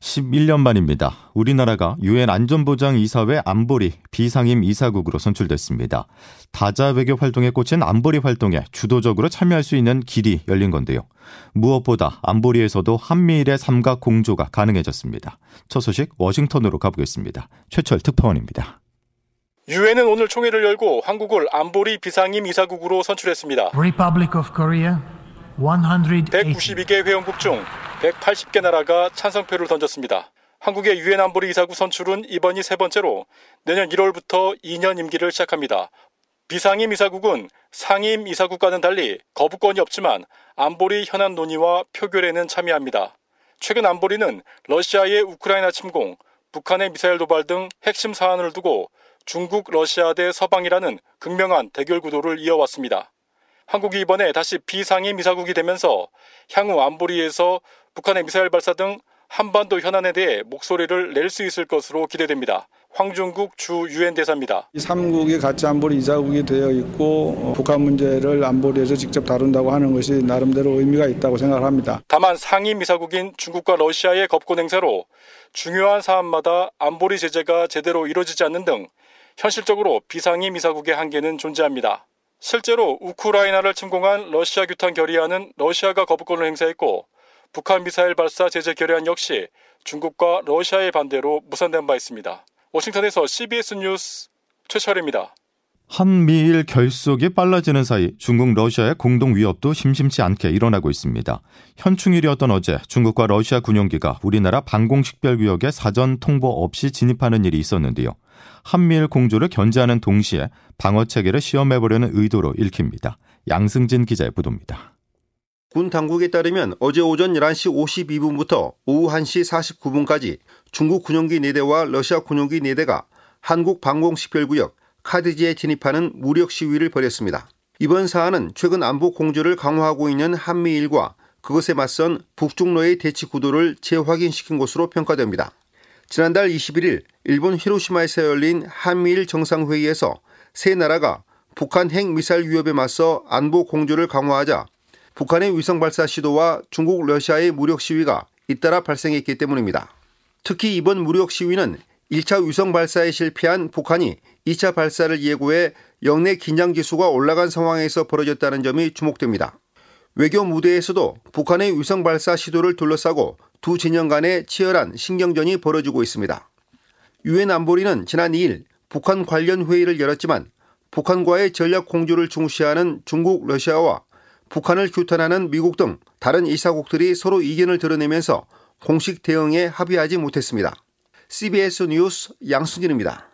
11년 만입니다. 우리나라가 유엔 안전보장 이사회 안보리 비상임 이사국으로 선출됐습니다. 다자 외교 활동에 꽂힌 안보리 활동에 주도적으로 참여할 수 있는 길이 열린 건데요. 무엇보다 안보리에서도 한미일의 삼각 공조가 가능해졌습니다. 첫 소식 워싱턴으로 가보겠습니다. 최철 특파원입니다. 유엔은 오늘 총회를 열고 한국을 안보리 비상임 이사국으로 선출했습니다. 192개 회원국 중 180개 나라가 찬성표를 던졌습니다. 한국의 유엔 안보리 이사국 선출은 이번이 세 번째로 내년 1월부터 2년 임기를 시작합니다. 비상임 이사국은 상임 이사국과는 달리 거부권이 없지만 안보리 현안 논의와 표결에는 참여합니다. 최근 안보리는 러시아의 우크라이나 침공, 북한의 미사일 도발 등 핵심 사안을 두고 중국, 러시아 대 서방이라는 극명한 대결 구도를 이어왔습니다. 한국이 이번에 다시 비상임 이사국이 되면서 향후 안보리에서 북한의 미사일 발사 등 한반도 현안에 대해 목소리를 낼 수 있을 것으로 기대됩니다. 황중국 주 유엔 대사입니다. 3국이 같이 안보리 이사국이 되어 있고 어, 북한 문제를 안보리에서 직접 다룬다고 하는 것이 나름대로 의미가 있다고 생각합니다. 다만 상임 이사국인 중국과 러시아의 겁권 행사로 중요한 사안마다 안보리 제재가 제대로 이루어지지 않는 등 현실적으로 비상임 이사국의 한계는 존재합니다. 실제로 우크라이나를 침공한 러시아 규탄 결의안은 러시아가 거부권을 행사했고 북한 미사일 발사 제재 결의안 역시 중국과 러시아의 반대로 무산된 바 있습니다. 워싱턴에서 CBS 뉴스 최철입니다. 한미일 결속이 빨라지는 사이 중국 러시아의 공동 위협도 심심치 않게 일어나고 있습니다. 현충일이었던 어제 중국과 러시아 군용기가 우리나라 방공식별구역에 사전 통보 없이 진입하는 일이 있었는데요. 한미일 공조를 견제하는 동시에 방어 체계를 시험해보려는 의도로 읽힙니다. 양승진 기자의 보도입니다. 군 당국에 따르면 어제 오전 11시 52분부터 오후 1시 49분까지 중국 군용기 4대와 러시아 군용기 4대가 한국 방공식별구역 카드지에 진입하는 무력 시위를 벌였습니다. 이번 사안은 최근 안보 공조를 강화하고 있는 한미일과 그것에 맞선 북중로의 대치 구도를 재확인시킨 것으로 평가됩니다. 지난달 21일 일본 히로시마에서 열린 한미일 정상회의에서 세 나라가 북한 핵 미사일 위협에 맞서 안보 공조를 강화하자 북한의 위성 발사 시도와 중국 러시아의 무력 시위가 잇따라 발생했기 때문입니다. 특히 이번 무력 시위는 1차 위성 발사에 실패한 북한이 2차 발사를 예고해 영내 긴장 지수가 올라간 상황에서 벌어졌다는 점이 주목됩니다. 외교 무대에서도 북한의 위성 발사 시도를 둘러싸고 두 진영 간의 치열한 신경전이 벌어지고 있습니다. 유엔 안보리는 지난 2일 북한 관련 회의를 열었지만 북한과의 전략 공조를 중시하는 중국, 러시아와 북한을 규탄하는 미국 등 다른 이사국들이 서로 이견을 드러내면서 공식 대응에 합의하지 못했습니다. CBS 뉴스 양수진입니다.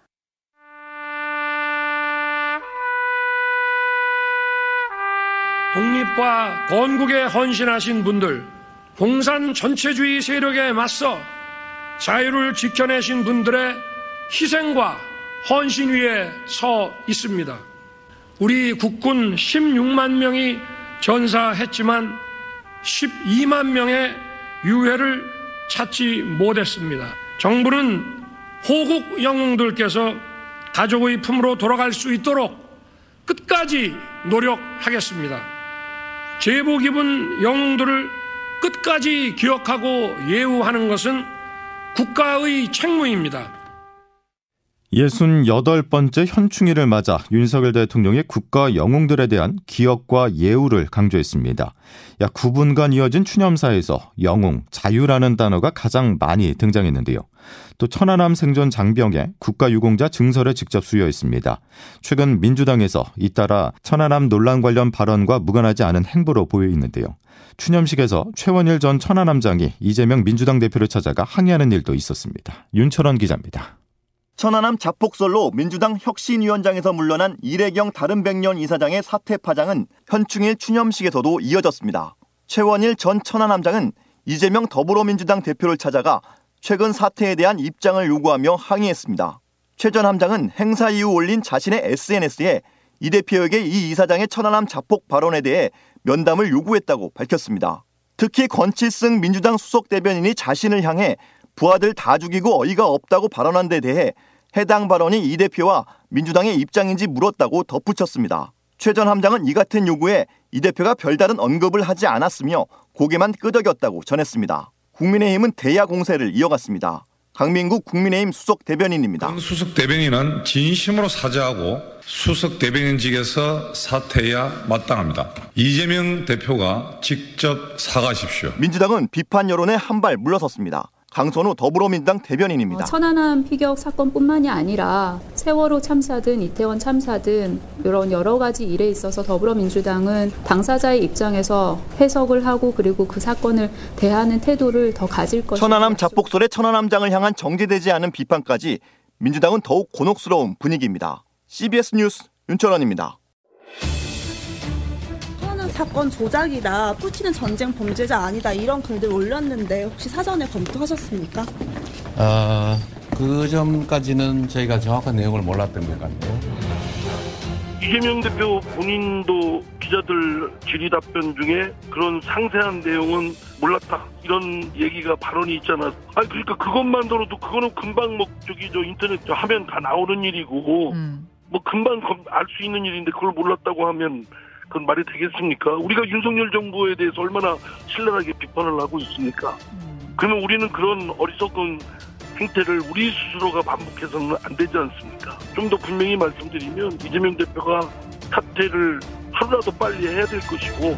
독립과 건국에 헌신하신 분들, 공산 전체주의 세력에 맞서 자유를 지켜내신 분들의 희생과 헌신 위에 서 있습니다. 우리 국군 16만 명이 전사했지만 12만 명의 유해를 찾지 못했습니다. 정부는 호국 영웅들께서 가족의 품으로 돌아갈 수 있도록 끝까지 노력하겠습니다. 제복 입은 영웅들을 끝까지 기억하고 예우하는 것은 국가의 책무입니다. 68번째 현충일을 맞아 윤석열 대통령이 국가 영웅들에 대한 기억과 예우를 강조했습니다. 약 9분간 이어진 추념사에서 영웅, 자유라는 단어가 가장 많이 등장했는데요. 또 천안함 생존 장병의 국가유공자 증서를 직접 수여했습니다. 최근 민주당에서 잇따라 천안함 논란 관련 발언과 무관하지 않은 행보로 보여 있는데요. 추념식에서 최원일 전 천안함장이 이재명 민주당 대표를 찾아가 항의하는 일도 있었습니다. 윤철원 기자입니다. 천안함 자폭설로 민주당 혁신위원장에서 물러난 이래경 다른백년 이사장의 사퇴 파장은 현충일 추념식에서도 이어졌습니다. 최원일 전 천안함장은 이재명 더불어민주당 대표를 찾아가 최근 사태에 대한 입장을 요구하며 항의했습니다. 최 전 함장은 행사 이후 올린 자신의 SNS에 이 대표에게 이 이사장의 천안함 자폭 발언에 대해 면담을 요구했다고 밝혔습니다. 특히 권칠승 민주당 수석 대변인이 자신을 향해 부하들 다 죽이고 어이가 없다고 발언한 데 대해 해당 발언이 이 대표와 민주당의 입장인지 물었다고 덧붙였습니다. 최 전 함장은 이 같은 요구에 이 대표가 별다른 언급을 하지 않았으며 고개만 끄덕였다고 전했습니다. 국민의힘은 대야 공세를 이어갔습니다. 강민국 국민의힘 수석 대변인입니다. 수석 대변인은 진심으로 사죄하고 수석 대변인직에서 사퇴해야 마땅합니다. 이재명 대표가 직접 사과하십시오. 민주당은 비판 여론에 한 발 물러섰습니다. 강선우 더불어민주당 대변인입니다. 어, 천안함 피격 사건뿐만이 아니라 세월호 참사든 이태원 참사든 이런 여러 가지 일에 있어서 더불어민주당은 당사자의 입장에서 해석을 하고 그리고 그 사건을 대하는 태도를 더 가질 것입니다. 천안함 자폭설의 천안함장을 향한 정제되지 않은 비판까지 민주당은 더욱 곤혹스러운 분위기입니다. CBS 뉴스 윤철원입니다. 사건 조작이다. 푸틴은 전쟁 범죄자 아니다. 이런 글들 올렸는데 혹시 사전에 검토하셨습니까? 아, 그 점까지는 저희가 정확한 내용을 몰랐던 것 같네요. 이재명 대표 본인도 기자들 질의 답변 중에 그런 상세한 내용은 몰랐다 이런 얘기가 발언이 있잖아. 아 그러니까 그것만 들어도 그거는 금방 뭐 저기 저 인터넷 하면 다 나오는 일이고 음. 뭐 금방 알 수 있는 일인데 그걸 몰랐다고 하면 그건 말이 되겠습니까? 우리가 윤석열 정부에 대해서 얼마나 신랄하게 비판을 하고 있습니까? 그러면 우리는 그런 어리석은 행태를 우리 스스로가 반복해서는 안 되지 않습니까? 좀 더 분명히 말씀드리면 이재명 대표가 사퇴를 하루라도 빨리 해야 될 것이고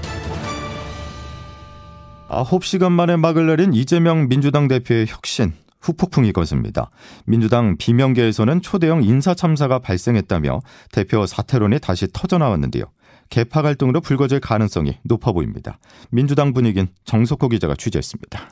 9시간 만에 막을 내린 이재명 민주당 대표의 혁신 후폭풍이 거셉니다. 민주당 비명계에서는 초대형 인사 참사가 발생했다며 대표 사퇴론이 다시 터져나왔는데요. 개파 갈등으로 불거질 가능성이 높아 보입니다. 민주당 분위기는 정석호 기자가 취재했습니다.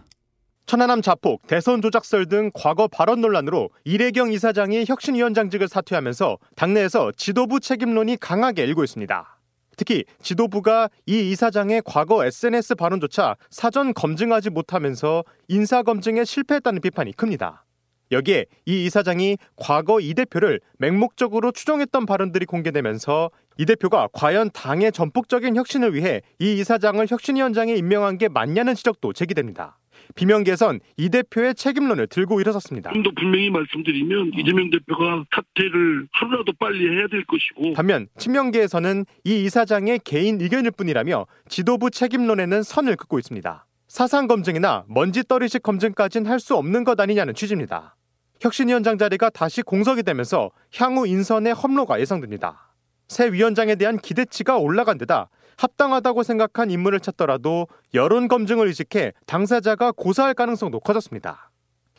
천안함 자폭, 대선 조작설 등 과거 발언 논란으로 이래경 이사장이 혁신위원장직을 사퇴하면서 당내에서 지도부 책임론이 강하게 일고 있습니다. 특히 지도부가 이 이사장의 과거 SNS 발언조차 사전 검증하지 못하면서 인사검증에 실패했다는 비판이 큽니다. 여기에 이 이사장이 과거 이 대표를 맹목적으로 추종했던 발언들이 공개되면서 이 대표가 과연 당의 전폭적인 혁신을 위해 이 이사장을 혁신위원장에 임명한 게 맞냐는 지적도 제기됩니다. 비명계선 이 대표의 책임론을 들고 일어섰습니다. 좀 더 분명히 말씀드리면 이재명 대표가 사퇴를 하루라도 빨리 해야 될 것이고 반면 친명계에서는 이 이사장의 개인 의견일 뿐이라며 지도부 책임론에는 선을 긋고 있습니다. 사상 검증이나 먼지 떨이식 검증까지는 할수 없는 것 아니냐는 취지입니다. 혁신위원장 자리가 다시 공석이 되면서 향후 인선의 험로가 예상됩니다. 새 위원장에 대한 기대치가 올라간 데다 합당하다고 생각한 인물을 찾더라도 여론 검증을 의식해 당사자가 고사할 가능성도 커졌습니다.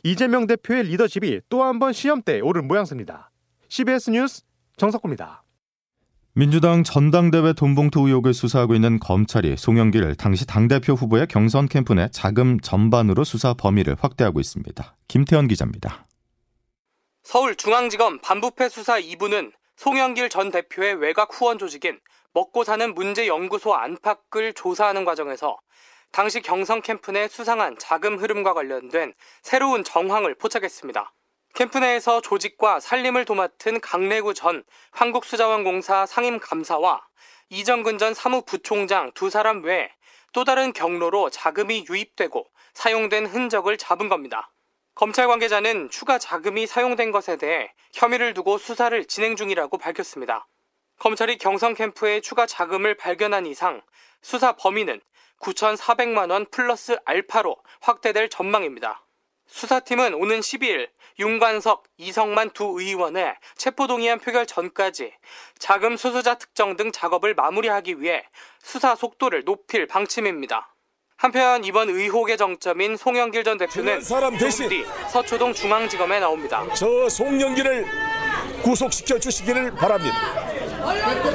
이재명 대표의 리더십이 또 한 번 시험대에 오른 모양새입니다. CBS 뉴스 정석호입니다. 민주당 전당대회 돈봉투 의혹을 수사하고 있는 검찰이 송영길 당시 당대표 후보의 경선 캠프 내 자금 전반으로 수사 범위를 확대하고 있습니다. 김태현 기자입니다. 서울중앙지검 반부패 수사 2부는 송영길 전 대표의 외곽 후원 조직인 먹고 사는 문제 연구소 안팎을 조사하는 과정에서 당시 경선 캠프 내 수상한 자금 흐름과 관련된 새로운 정황을 포착했습니다. 캠프 내에서 조직과 살림을 도맡은 강래구 전 한국수자원공사 상임감사와 이정근 전 사무부총장 두 사람 외에 또 다른 경로로 자금이 유입되고 사용된 흔적을 잡은 겁니다. 검찰 관계자는 추가 자금이 사용된 것에 대해 혐의를 두고 수사를 진행 중이라고 밝혔습니다. 검찰이 경선 캠프에 추가 자금을 발견한 이상 수사 범위는 9,400만 원 플러스 알파로 확대될 전망입니다. 수사팀은 오는 12일 윤관석, 이성만 두 의원의 체포동의안 표결 전까지 자금 수수자 특정 등 작업을 마무리하기 위해 수사 속도를 높일 방침입니다. 한편 이번 의혹의 정점인 송영길 전 대표는 사람 대신 뒤 서초동 중앙지검에 나옵니다. 저 송영길을 구속시켜 주시기를 바랍니다.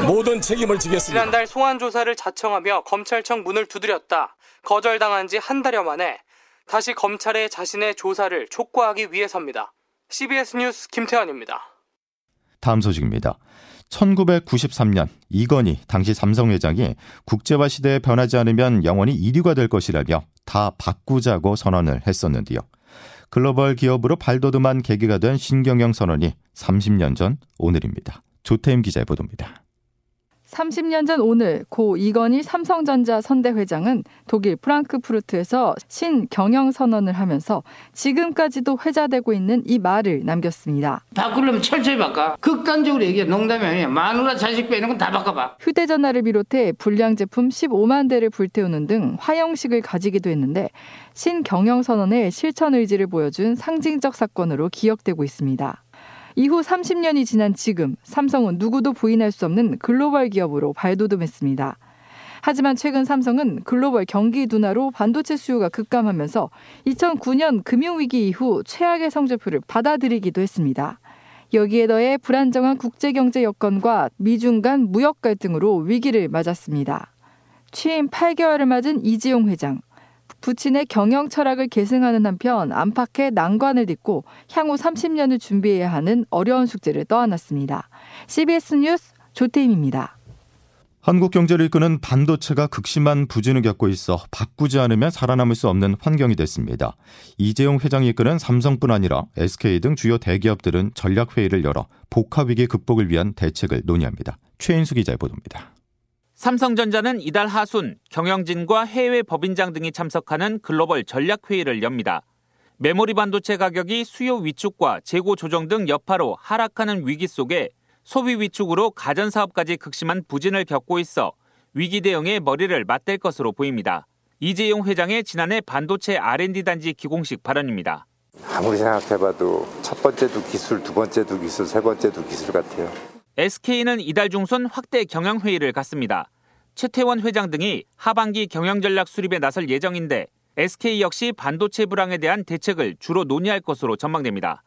모든 책임을 지겠습니다. 지난달 소환 조사를 자청하며 검찰청 문을 두드렸다 거절당한 지 한 달여 만에 다시 검찰에 자신의 조사를 촉구하기 위해서입니다. CBS 뉴스 김태환입니다. 다음 소식입니다. 1993년 이건희 당시 삼성 회장이 국제화 시대에 변하지 않으면 영원히 1위가 될 것이라며 다 바꾸자고 선언을 했었는데요. 글로벌 기업으로 발돋움한 계기가 된 신경영 선언이 30년 전 오늘입니다. 조태임 기자의 보도입니다. 30년 전 오늘 고 이건희 삼성전자 선대 회장은 독일 프랑크푸르트에서 신경영 선언을 하면서 지금까지도 회자되고 있는 이 말을 남겼습니다. 바꾸려면 철저히 바꿔. 극단적으로 얘기해. 농담이 아니야. 마누라 자식 빼는 건 다 바꿔봐. 휴대전화를 비롯해 불량 제품 15만 대를 불태우는 등 화형식을 가지기도 했는데 신경영 선언의 실천 의지를 보여준 상징적 사건으로 기억되고 있습니다. 이후 30년이 지난 지금 삼성은 누구도 부인할 수 없는 글로벌 기업으로 발돋움했습니다. 하지만 최근 삼성은 글로벌 경기 둔화로 반도체 수요가 급감하면서 2009년 금융위기 이후 최악의 성적표를 받아들이기도 했습니다. 여기에 더해 불안정한 국제경제 여건과 미중 간 무역 갈등으로 위기를 맞았습니다. 취임 8개월을 맞은 이지용 회장. 부친의 경영 철학을 계승하는 한편 안팎의 난관을 딛고 향후 30년을 준비해야 하는 어려운 숙제를 떠안았습니다. CBS 뉴스 조태임입니다. 한국 경제를 이끄는 반도체가 극심한 부진을 겪고 있어 바꾸지 않으면 살아남을 수 없는 환경이 됐습니다. 이재용 회장이 이끄는 삼성뿐 아니라 SK 등 주요 대기업들은 전략회의를 열어 복합위기 극복을 위한 대책을 논의합니다. 최인수 기자의 보도입니다. 삼성전자는 이달 하순 경영진과 해외 법인장 등이 참석하는 글로벌 전략회의를 엽니다. 메모리 반도체 가격이 수요 위축과 재고 조정 등 여파로 하락하는 위기 속에 소비 위축으로 가전사업까지 극심한 부진을 겪고 있어 위기 대응에 머리를 맞댈 것으로 보입니다. 이재용 회장의 지난해 반도체 R&D 단지 기공식 발언입니다. 아무리 생각해봐도 첫 번째도 기술, 두 번째도 기술, 세 번째도 기술 같아요. SK는 이달 중순 확대 경영회의를 갖습니다. 최태원 회장 등이 하반기 경영전략 수립에 나설 예정인데 SK 역시 반도체 불황에 대한 대책을 주로 논의할 것으로 전망됩니다.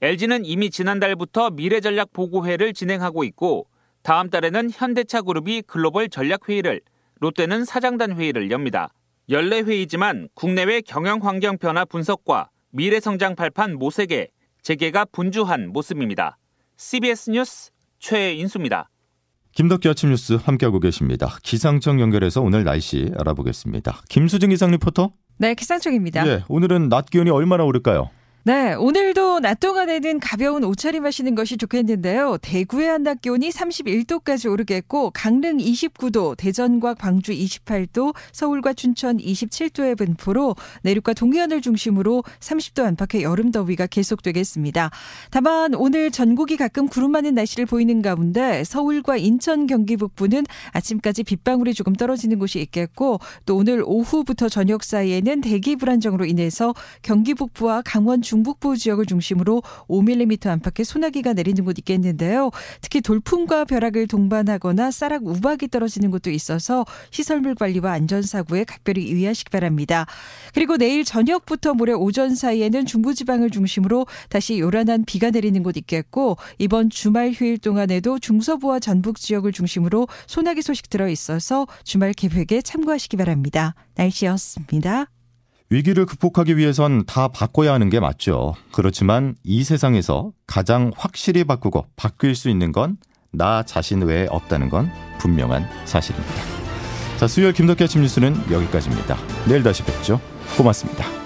LG는 이미 지난달부터 미래전략 보고회를 진행하고 있고 다음 달에는 현대차 그룹이 글로벌 전략회의를, 롯데는 사장단 회의를 엽니다. 연례 회의지만 국내외 경영 환경 변화 분석과 미래 성장 발판 모색에 재개가 분주한 모습입니다. CBS 뉴스 최인수입니다. 김덕기 아침 뉴스 함께하고 계십니다. 기상청 연결해서 오늘 날씨 알아보겠습니다. 김수진 기상 리포터. 네, 기상청입니다. 예, 오늘은 낮 기온이 얼마나 오를까요? 네, 오늘도 낮 동안에는 가벼운 옷차림 하시는 것이 좋겠는데요. 대구의 한낮 기온이 31도까지 오르겠고 강릉 29도, 대전과 광주 28도, 서울과 춘천 27도의 분포로 내륙과 동해안을 중심으로 30도 안팎의 여름 더위가 계속되겠습니다. 다만 오늘 전국이 가끔 구름 많은 날씨를 보이는 가운데 서울과 인천, 경기 북부는 아침까지 빗방울이 조금 떨어지는 곳이 있겠고 또 오늘 오후부터 저녁 사이에는 대기 불안정으로 인해서 경기 북부와 강원 중 중북부 지역을 중심으로 5mm 안팎의 소나기가 내리는 곳 있겠는데요. 특히 돌풍과 벼락을 동반하거나 쌀락 우박이 떨어지는 곳도 있어서 시설물 관리와 안전사고에 각별히 유의하시기 바랍니다. 그리고 내일 저녁부터 모레 오전 사이에는 중부지방을 중심으로 다시 요란한 비가 내리는 곳 있겠고 이번 주말 휴일 동안에도 중서부와 전북 지역을 중심으로 소나기 소식 들어 있어서 주말 계획에 참고하시기 바랍니다. 날씨였습니다. 위기를 극복하기 위해선 다 바꿔야 하는 게 맞죠. 그렇지만 이 세상에서 가장 확실히 바꾸고 바뀔 수 있는 건 나 자신 외에 없다는 건 분명한 사실입니다. 자, 수요일 김덕기 아침 뉴스는 여기까지입니다. 내일 다시 뵙죠. 고맙습니다.